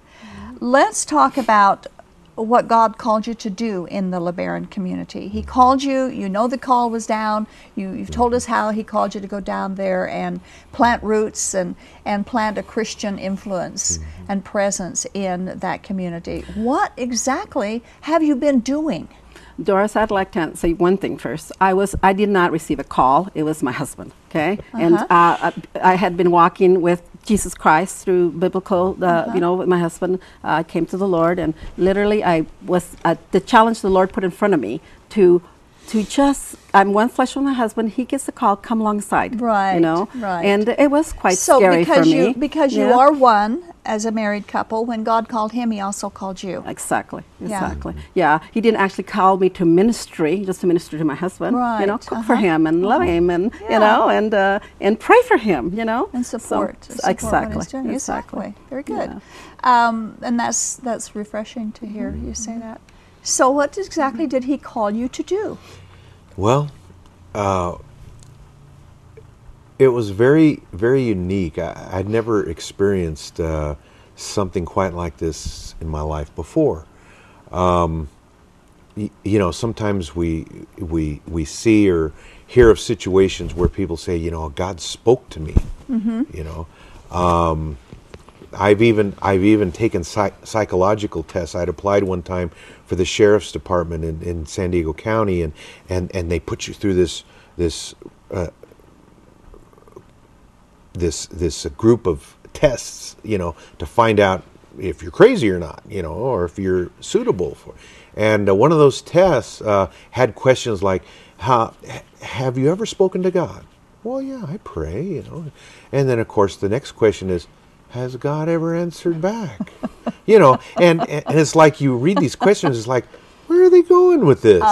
Let's talk about what God called you to do in the LeBaron community. He called you, you know the call was down, you, you've told us how He called you to go down there and plant roots and, and plant a Christian influence and presence in that community. What exactly have you been doing? Doris, I'd like to say one thing first. I was I did not receive a call. It was my husband. Okay, and Uh-huh. uh, I, I had been walking with Jesus Christ through biblical. Uh, Uh-huh. You know, with my husband uh, came to the Lord, and literally, I was uh, the challenge the Lord put in front of me to. To just, I'm one flesh with my husband. He gets the call, come alongside. Right, You know, right. and it was quite so scary because for you me. because you Yeah. are one as a married couple, when God called him, he also called you. Exactly. Exactly. Yeah. He didn't actually call me to ministry, just to minister to my husband. Right. You know, cook for uh-huh. him and love him, and Yeah. you know, and uh, and pray for him. You know, And support, and support exactly. what he's doing. Exactly. Very good. Yeah. Um, and that's that's refreshing to hear you say that. So, what exactly did he call you to do? Well, uh, it was very, very unique. I, I'd never experienced uh, something quite like this in my life before. Um, y- you know, sometimes we we we see or hear of situations where people say, you know, God spoke to me. You know, um, I've even I've even taken psych- psychological tests. I'd applied one time for the sheriff's department in, in San Diego County, and, and, and they put you through this this uh, this this group of tests, you know, to find out if you're crazy or not, you know, or if you're suitable for. And uh, one of those tests uh, had questions like, "How have you ever spoken to God?" Well, yeah, I pray, you know. And then, of course, the next question is, "Has God ever answered back?" you know, and and it's like you read these questions, it's like, where are they going with this?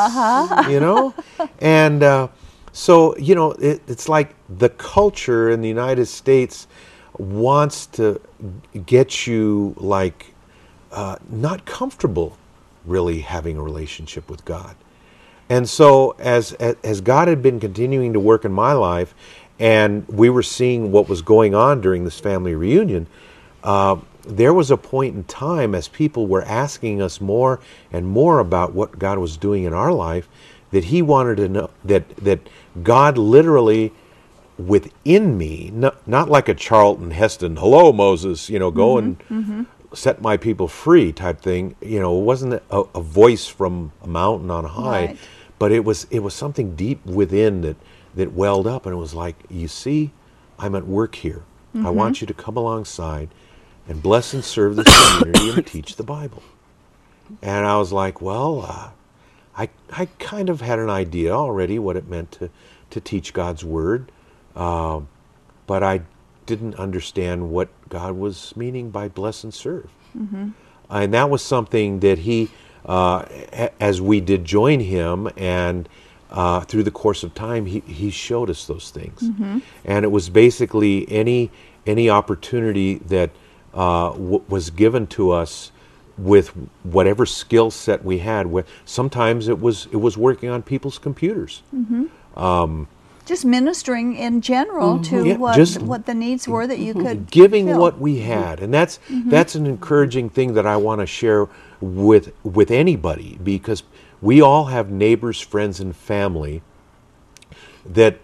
You know, and uh, so you know, it, it's like the culture in the United States wants to get you like uh, not comfortable really having a relationship with God. And so, as as God had been continuing to work in my life, and we were seeing what was going on during this family reunion, uh, there was a point in time as people were asking us more and more about what God was doing in our life, that He wanted to know that that God literally within me, not, not like a Charlton Heston, hello Moses, you know, go and set my people free type thing. You know, it wasn't a, a voice from a mountain on high, Right. but it was it was something deep within that that welled up, and it was like, you see, I'm at work here. I want you to come alongside and bless and serve this community and teach the Bible. And I was like, well, uh, I, I kind of had an idea already what it meant to, to teach God's Word, uh, but I didn't understand what God was meaning by bless and serve. And that was something that he, uh, a- as we did join him, and uh, through the course of time, he, he showed us those things. Mm-hmm. And it was basically any any opportunity that uh, w- was given to us with whatever skill set we had. With Sometimes it was it was working on people's computers. Mm-hmm. Um, just ministering in general mm-hmm. to Yeah, what just- what the needs were that you could giving fill. what we had and that's that's an encouraging thing that i want to share with with anybody because we all have neighbors friends and family that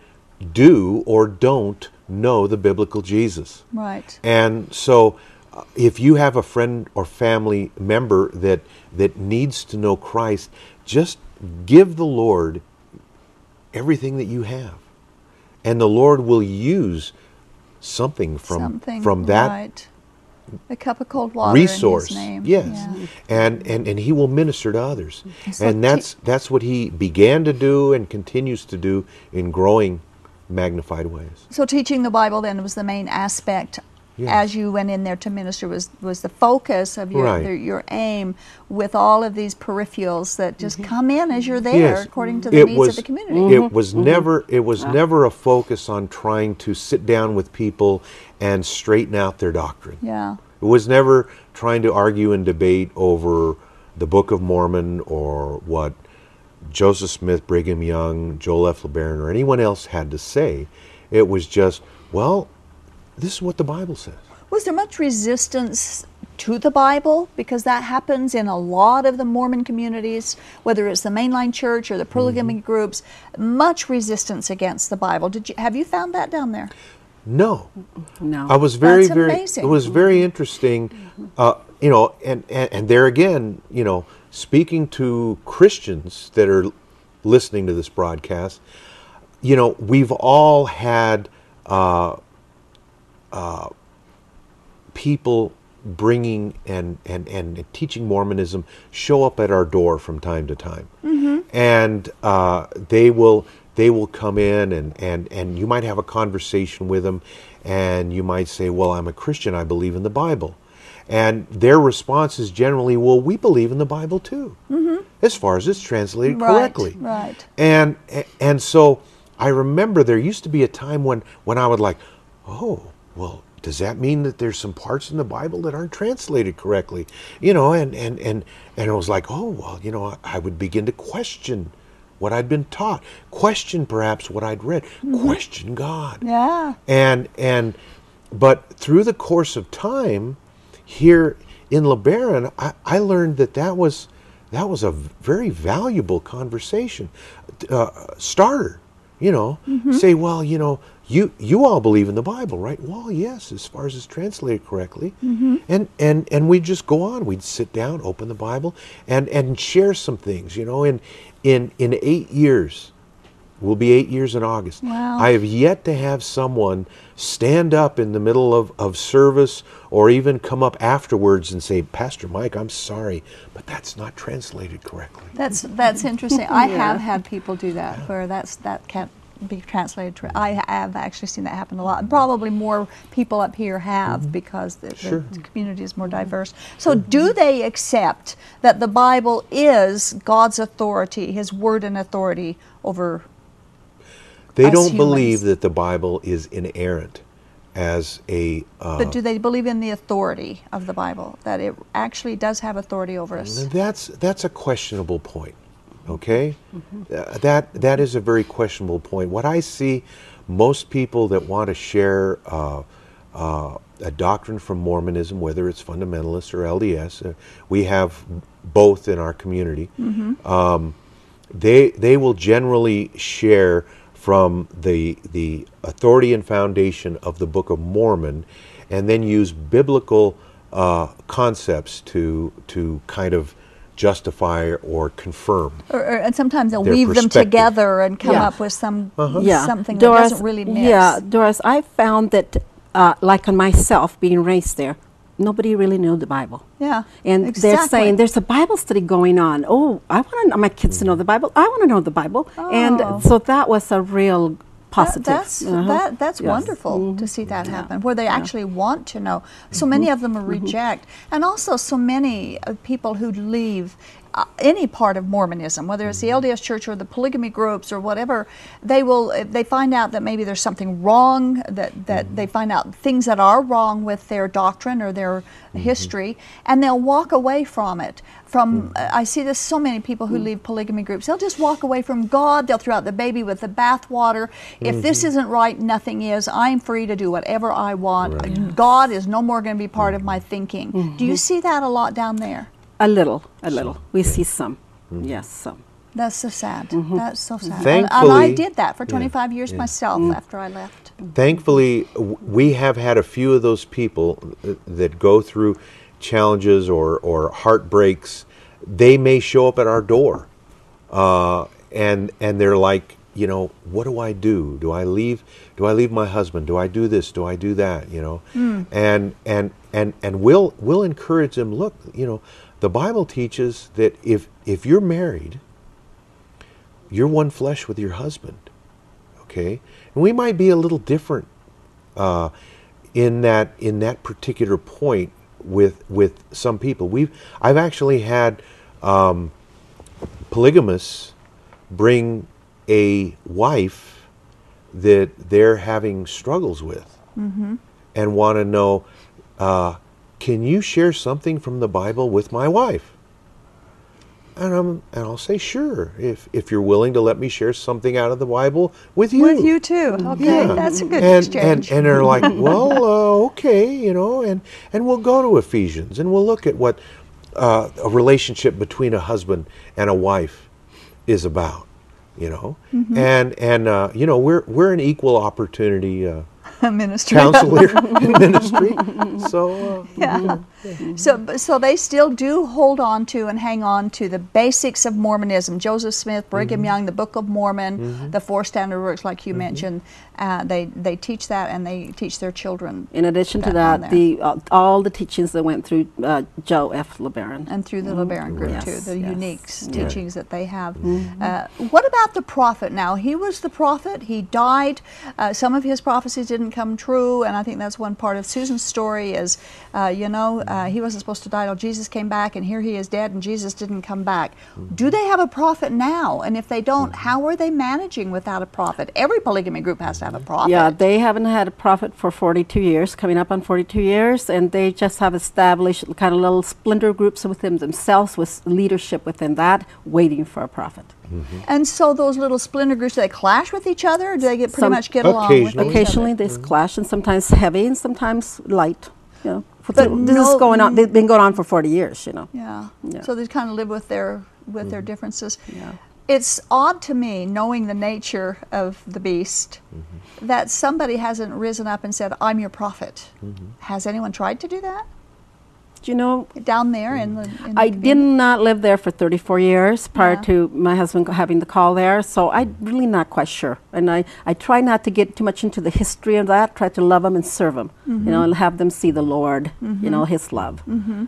do or don't know the biblical jesus right. and so, uh, if you have a friend or family member that that needs to know Christ, just give the Lord everything that you have, and the Lord will use something from Something from that right. A cup of cold water resource. in his name. Yes, Yeah. and, and and He will minister to others, and that's that's what He began to do and continues to do in growing, magnified ways. So teaching the Bible then was the main aspect Yes. as you went in there to minister was was the focus of your Right. the, your aim with all of these peripherals that just mm-hmm. come in as you're there according to the It needs was- of the community. It mm-hmm. was mm-hmm. never it was never a focus on trying to sit down with people and straighten out their doctrine. yeah. It was never trying to argue and debate over the Book of Mormon or what Joseph Smith, Brigham Young, Joel F. LeBaron, or anyone else had to say. It was just, well, this is what the Bible says. Was there much resistance to the Bible? Because that happens in a lot of the Mormon communities, whether it's the mainline church or the polygamy Mm-hmm. groups, much resistance against the Bible. Did you have you found that down there? No. No. I was very, That's very. amazing. It was very interesting, uh, you know, and, and and there again, you know, speaking to Christians that are listening to this broadcast, you know, we've all had uh, uh, people bringing and, and and teaching Mormonism show up at our door from time to time, and uh, they will they will come in and, and and you might have a conversation with them, and you might say, "Well, I'm a Christian. I believe in the Bible," and their response is generally, "Well, we believe in the Bible too, as far as it's translated Right, correctly." right. And and so I remember there used to be a time when when I would like, "Oh, well." Does that mean that there's some parts in the Bible that aren't translated correctly? You know, and and and and it was like, oh well, you know, I, would begin to question what I'd been taught, question perhaps what I'd read, question God. Yeah. And and but through the course of time, here in LeBaron, I, I learned that that was that was a very valuable conversation uh, starter. You know, say, well, you know, you you all believe in the Bible, right? Well, yes, as far as it's translated correctly, mm-hmm. and and and we just go on. We'd sit down, open the Bible, and and share some things. You know, in in in eight years, Will be eight years in August. Wow. I have yet to have someone stand up in the middle of, of service or even come up afterwards and say, Pastor Mike, I'm sorry, but that's not translated correctly. That's that's interesting. I have had people do that where that's that can't be translated. To, I have actually seen that happen a lot, probably more people up here have because the, the community is more diverse. So, do they accept that the Bible is God's authority, His word and authority over? They don't believe that the Bible is inerrant as a. Uh, But do they believe in the authority of the Bible? That it actually does have authority over us? That's that's a questionable point. Okay, Uh, that that is a very questionable point. What I see, most people that want to share uh, uh, a doctrine from Mormonism, whether it's fundamentalist or LDS, uh, we have both in our community. Um, they they will generally share from the the authority and foundation of the Book of Mormon, and then use biblical uh, concepts to to kind of justify or confirm. Or, or- and sometimes they'll Their weave them together and come Yeah. up with some yeah. something Doris, that doesn't really mix. Yeah, Doris, I found that, uh, like on myself, being raised there, nobody really knew the Bible. Yeah, And they're saying there's a Bible study going on. Oh, I want my kids to know the Bible. I want to know the Bible. Oh. And so that was a real That- positive. that's uh-huh. that, that's Yes. wonderful to mm-hmm. see that happen, where they actually want to know. So many mm-hmm. of them are mm-hmm. reject, and also so many uh, people who leave uh, any part of Mormonism, whether it's the LDS Church or the polygamy groups or whatever, they will uh, they find out that maybe there's something wrong that that they find out things that are wrong with their doctrine or their history, and they'll walk away from it. From hmm. uh, I see this so many people who hmm. leave polygamy groups. They'll just walk away from God. They'll throw out the baby with the bathwater. If mm-hmm. this isn't right, nothing is. I'm free to do whatever I want. God is no more going to be part of mm-hmm. my thinking. Do you mm-hmm. see that a lot down there? A little, a little. We see some. Yes, some. That's so sad. That's so sad. And, and I did that for 25 years myself mm. after I left. Thankfully, we have had a few of those people uh, that go through challenges or, or heartbreaks. They may show up at our door, uh, and and they're like, you know, what do I do? Do I leave? Do I leave my husband? Do I do this? Do I do that? You know, and and and and we'll we'll encourage them. Look, you know, the Bible teaches that if if you're married, you're one flesh with your husband okay and we might be a little different uh, in that in that particular point with with some people we've i've actually had um, polygamists bring a wife that they're having struggles with and want to know uh, can you share something from the bible with my wife and, I'm, and I'll say, sure, if, if you're willing to let me share something out of the Bible with you. With you too. Okay, Yeah. that's a good and, exchange. And, and they're like, well, uh, okay, you know, and, and we'll go to Ephesians and we'll look at what uh, a relationship between a husband and a wife is about, you know. Mm-hmm. And, and uh, you know, we're, we're an equal opportunity uh, Ministry. counselor in ministry. So, uh, Yeah. So, so they still do hold on to and hang on to the basics of Mormonism. Joseph Smith, Brigham Young, the Book of Mormon, the Four Standard Works, like you mentioned. Uh, they they teach that and they teach their children. In addition to That on that, the uh, all the teachings that went through uh, Joel F. LeBaron. and through the LeBaron group Yes, too, the yes. unique teachings that they have. Uh, what about the prophet? Now he was the prophet. He died. Uh, some of his prophecies didn't come true, and I think that's one part of Susan's story. Is uh, you know uh, he wasn't supposed to die till Jesus came back, and here he is dead, and Jesus didn't come back. Do they have a prophet now? And if they don't, how are they managing without a prophet? Every polygamy group has to have a prophet. Yeah, they haven't had a prophet for 42 years, coming up on 42 years, and they just have established kind of little splinter groups within themselves with leadership within that, waiting for a prophet. And so those little splinter groups, do they clash with each other, or do they get pretty Some- much get along with each Occasionally. Occasionally, other? they clash, and sometimes heavy, and sometimes light. You know, For But this no- is going on. They've been going on for 40 years. You know. Yeah. Yeah. So they kind of live with their with their mm-hmm. differences. Yeah. It's odd to me, knowing the nature of the beast, mm-hmm. that somebody hasn't risen up and said, "I'm your prophet." Mm-hmm. Has anyone tried to do that you know? down there in the? In the I did not live there for 34 years prior Yeah. to my husband having the call there, so I'm really not quite sure. And I, I try not to get too much into the history of that, try to love them and serve them, you know, and have them see the Lord, you know, His love,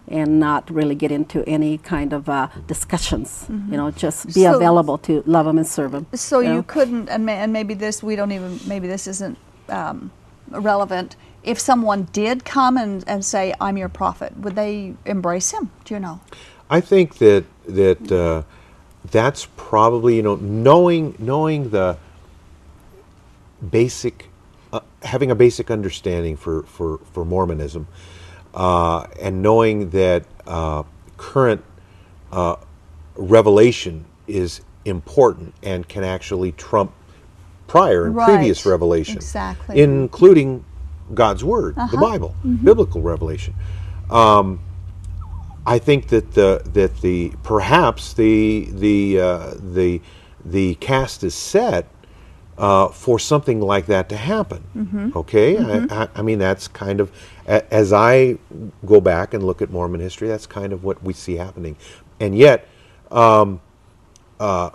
and not really get into any kind of uh, discussions, you know, just be So- available to love them and serve them. So you couldn't, and, may, and maybe this we don't even maybe this isn't um, relevant. If someone did come and, and say, "I'm your prophet," would they embrace him? Do you know? I think that that uh, that's probably you know knowing knowing the basic uh, having a basic understanding for for for Mormonism uh, and knowing that uh, current uh, revelation is important and can actually trump prior and previous revelation, Exactly. including God's Word, the Bible, biblical revelation. Um, I think that the that the perhaps the the uh, the the cast is set uh, for something like that to happen. Okay, I, I, I mean that's kind of a- as I go back and look at Mormon history, that's kind of what we see happening, and yet um, uh,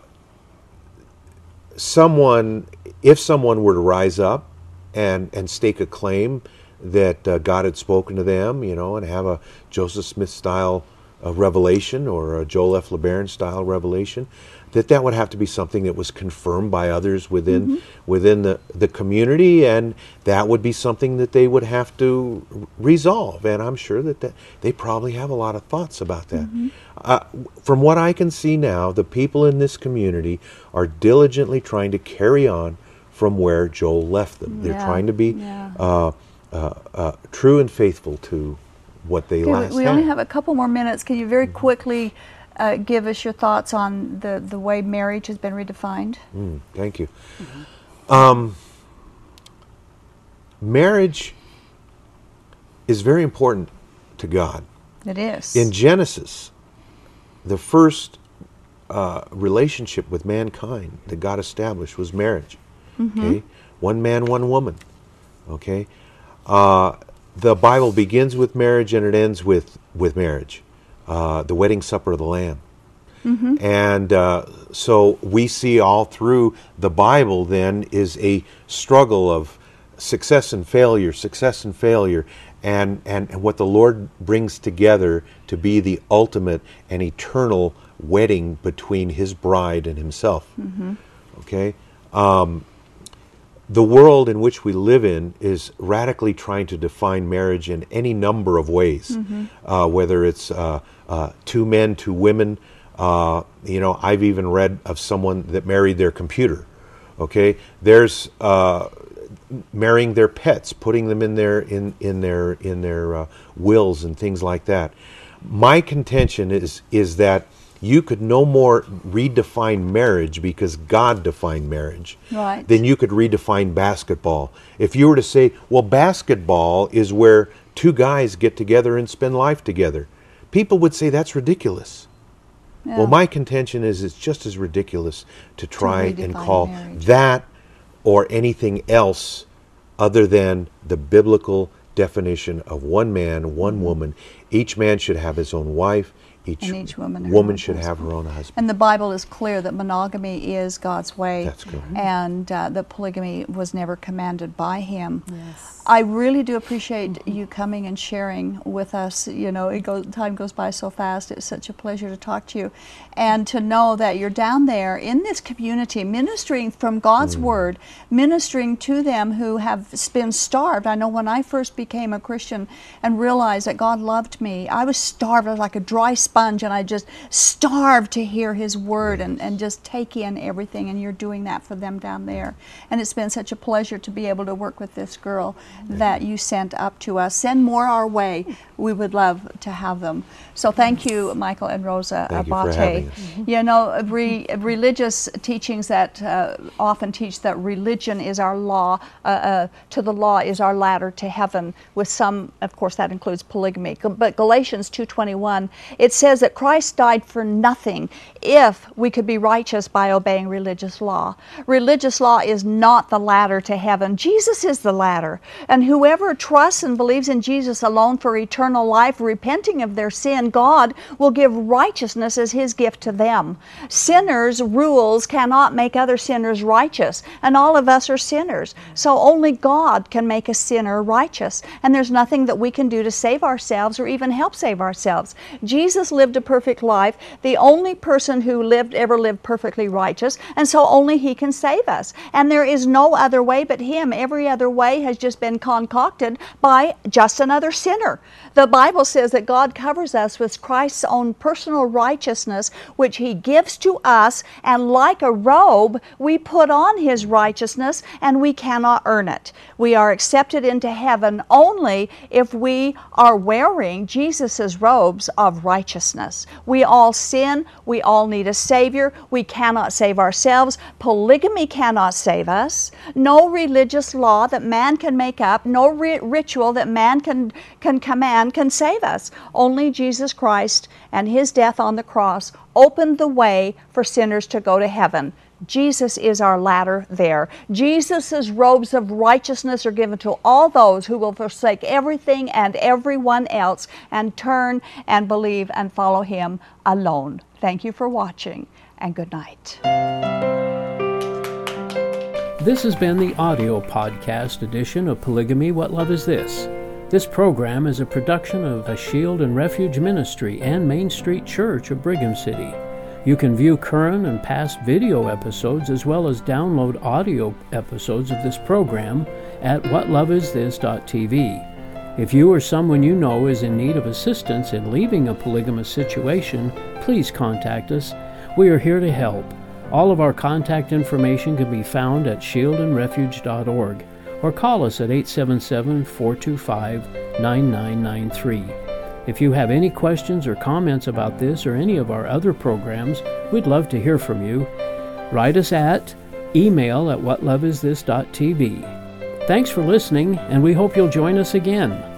someone if someone were to rise up and and stake a claim that uh, God had spoken to them, you know, and have a Joseph Smith style uh, revelation or a Joel F. LeBaron style revelation, that that would have to be something that was confirmed by others within within the, the community, and that would be something that they would have to r- resolve. And I'm sure that, that they probably have a lot of thoughts about that. Uh, from what I can see now, the people in this community are diligently trying to carry on from where Joel left them. They're Yeah, trying to be yeah. uh, uh, uh, true and faithful to what they Okay, we- last we had. only have a couple more minutes. Can you very quickly uh, give us your thoughts on the, the way marriage has been redefined? Mm, thank you. Um, marriage is very important to God. It is. In Genesis, the first uh, relationship with mankind that God established was marriage. Okay, one man, one woman. Okay, uh, the Bible begins with marriage and it ends with with marriage, uh, the wedding supper of the Lamb. And uh, so we see all through the Bible then is a struggle of success and failure, success and failure, and, and, and what the Lord brings together to be the ultimate and eternal wedding between His bride and Himself. Okay? Um, the world in which we live in is radically trying to define marriage in any number of ways, uh, whether it's uh, uh, two men, two women. Uh, you know, I've even read of someone that married their computer. Okay, there's uh, marrying their pets, putting them in their in in their in their uh, wills and things like that. My contention is is that you could no more redefine marriage because God defined marriage Right. then you could redefine basketball. If you were to say, well, basketball is where two guys get together and spend life together, people would say that's ridiculous. Yeah. Well, my contention is it's just as ridiculous to try and call marriage. that or anything else other than the biblical definition of one man, one Mm-hmm. woman. Each man should have his own wife. Each, And each woman woman own should have her own husband. And the Bible is clear that monogamy is God's way. That's correct. And uh, that polygamy was never commanded by Him. Yes. I really do appreciate you coming and sharing with us. You know, it goes, time goes by so fast. It's such a pleasure to talk to you, and to know that you're down there in this community, ministering from God's Word, ministering to them who have been starved. I know when I first became a Christian and realized that God loved me, I was starved. I was like a dry sponge, and I just starved to hear His Word and, and just take in everything. And you're doing that for them down there, and it's been such a pleasure to be able to work with this girl that you sent up to us. Send more our way. We would love to have them. So thank you, Michael and Rosa Thank you for Abate. having us. You know, re, religious teachings that uh, often teach that religion is our law, uh, uh, to the law is our ladder to heaven. With some, of course, that includes polygamy. But Galatians two twenty one, it says that Christ died for nothing if we could be righteous by obeying religious law. Religious law is not the ladder to heaven. Jesus is the ladder, and whoever trusts and believes in Jesus alone for eternal life, repenting of their sin, God will give righteousness as His gift to them. Sinners' rules cannot make other sinners righteous, and all of us are sinners. So only God can make a sinner righteous, and there's nothing that we can do to save ourselves or even help save ourselves. Jesus lived a perfect life, the only person who lived ever lived perfectly righteous, and so only He can save us. And there is no other way but Him. Every other way has just been concocted by just another sinner. The Bible says that God covers us with Christ's own personal righteousness, which He gives to us, and like a robe, we put on His righteousness, and we cannot earn it. We are accepted into heaven only if we are wearing Jesus' robes of righteousness. We all sin, we all need a Savior, we cannot save ourselves. Polygamy cannot save us. No religious law that man can make up, no ri- ritual that man can, can command can save us. Only Jesus Christ and His death on the cross opened the way for sinners to go to heaven. Jesus is our ladder there. Jesus' robes of righteousness are given to all those who will forsake everything and everyone else and turn and believe and follow Him alone. Thank you for watching and good night. This has been the audio podcast edition of Polygamy What Love Is This? This program is a production of a Shield and Refuge Ministry and Main Street Church of Brigham City. You can view current and past video episodes as well as download audio episodes of this program at whatloveisthis.tv. If you or someone you know is in need of assistance in leaving a polygamous situation, please contact us. We are here to help. All of our contact information can be found at shieldandrefuge.org or call us at 877 425 9993. If you have any questions or comments about this or any of our other programs, we'd love to hear from you. Write us at email at whatloveisthis.tv. Thanks for listening, and we hope you'll join us again.